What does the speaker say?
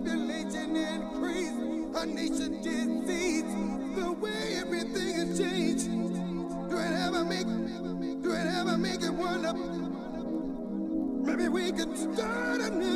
population increase, our nation disease, the way everything has changed. Do it ever make, do it ever make it wonder? Maybe we could start a new